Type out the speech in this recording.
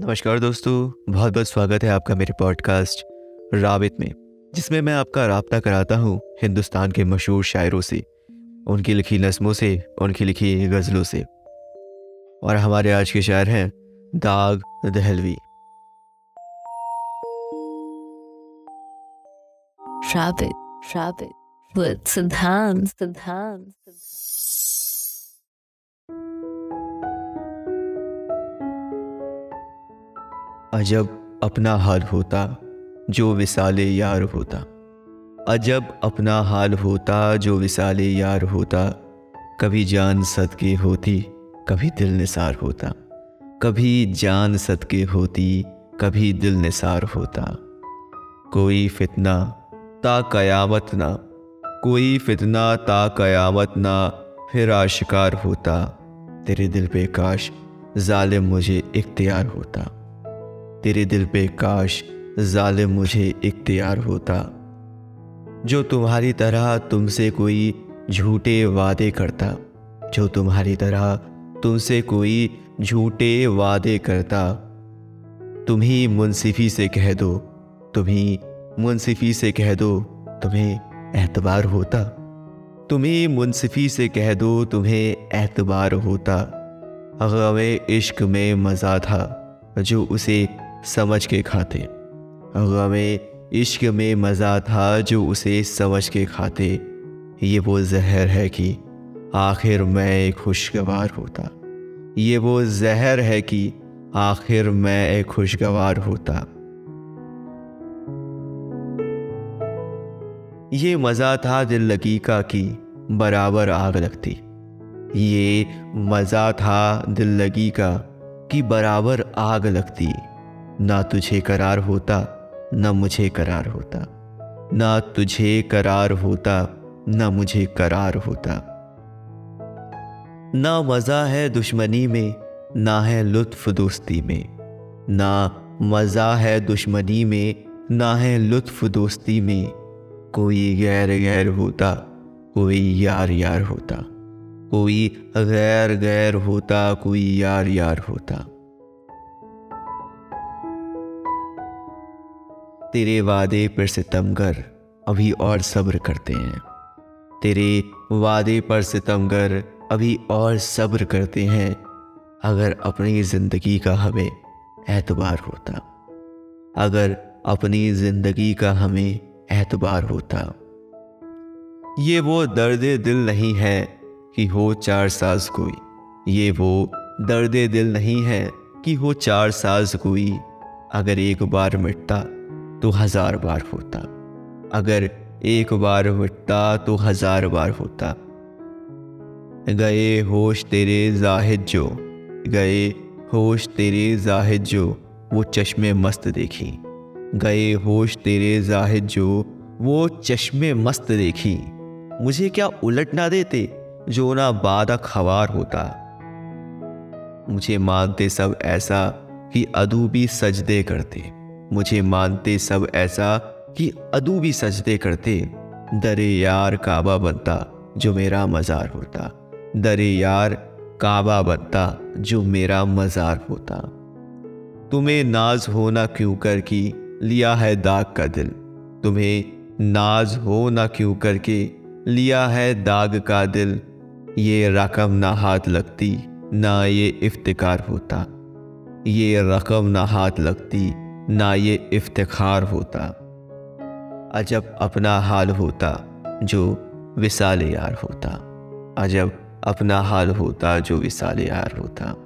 नमस्कार दोस्तों बहुत बहुत स्वागत है आपका मेरे पॉडकास्ट राबित में जिसमें मैं आपका रबता कराता हूँ हिंदुस्तान के मशहूर शायरों से उनकी लिखी नस्मों से उनकी लिखी गज़लों से। और हमारे आज के शायर हैं दाग Dehlvi. Rabbit, rabbit, with Siddhant, अजब अपना हाल होता, जो विसाले यार होता। अजब अपना हाल होता, जो विसाले यार होता। कभी जान सदके होती, कभी दिल निसार होता। कभी जान सदके होती, कभी दिल निसार होता। कोई फितना, ता कयामत ना। कोई फितना, ता कयामत ना। फिर आशिकार होता, तेरे दिल पे काश जालिम मुझे इख्तियार होता। तेरे दिल पे काश जालिम मुझे इख्तियार होता। जो तुम्हारी तरह तुमसे कोई झूठे वादे करता। जो तुम्हारी तरह तुमसे कोई झूठे वादे करता। तुम ही मुनसिफी से कह दो, तुम ही मुनसिफी से कह दो, तुम्हें एतबार होता। तुम्हें मुनसिफी से कह दो, तुम्हें एतबार होता। गवे इश्क में मज़ा था, जो उसे समझ के खाते। गवे इश्क में मज़ा था जो उसे समझ के खाते। ये वो जहर है कि आखिर मैं खुशगवार होता। ये वो जहर है कि आखिर मैं खुशगवार होता। ये मज़ा था दिल लगी का की बराबर आग लगती। ये मज़ा था दिल लगी का कि बराबर आग लगती। ना तुझे करार होता, ना मुझे करार होता। ना तुझे करार होता, ना मुझे करार होता। ना मज़ा है दुश्मनी में, ना है लुत्फ दोस्ती में। ना मज़ा है दुश्मनी में, ना है लुत्फ दोस्ती में। कोई गैर गैर होता, कोई यार यार होता। कोई गैर गैर होता, कोई यार यार होता। तेरे वादे पर सितमगर अभी और सब्र करते हैं। तेरे वादे पर सितमगर अभी और सब्र करते हैं। अगर अपनी ज़िंदगी का हमें एतबार होता। अगर अपनी ज़िंदगी का हमें एतबार होता। ये वो दर्द दिल नहीं है कि हो चार साज कोई। ये वो दर्द दिल नहीं है कि हो चार साज कोई। अगर एक बार मिटता तो हज़ार बार होता। अगर एक बार मिटता तो हज़ार बार होता। गए होश तेरे जाहिद जो, गए होश तेरे जाहिद जो, वो चश्मे मस्त देखी। गए होश तेरे जाहिद जो, वो चश्मे मस्त देखी। मुझे क्या उलट ना देते जो ना बादा खवार होता। मुझे मानते सब ऐसा कि अदूबी सजदे करते। मुझे मानते सब ऐसा कि अदू भी सजदे करते। दरे यार काबा बनता, जो मेरा मज़ार होता। दरे यार काबा बनता, जो मेरा मज़ार होता। तुम्हें नाज होना क्यों कर की लिया है दाग का दिल? तुम्हें नाज हो ना क्यों करके लिया है दाग का दिल? ये रकम ना हाथ लगती, ना ये इफ्तिकार होता। ये रकम ना हाथ लगती ना ये इफ्तार होता, अजब अपना हाल होता जो विसाल यार होता, अजब अपना हाल होता जो विसाल यार होता।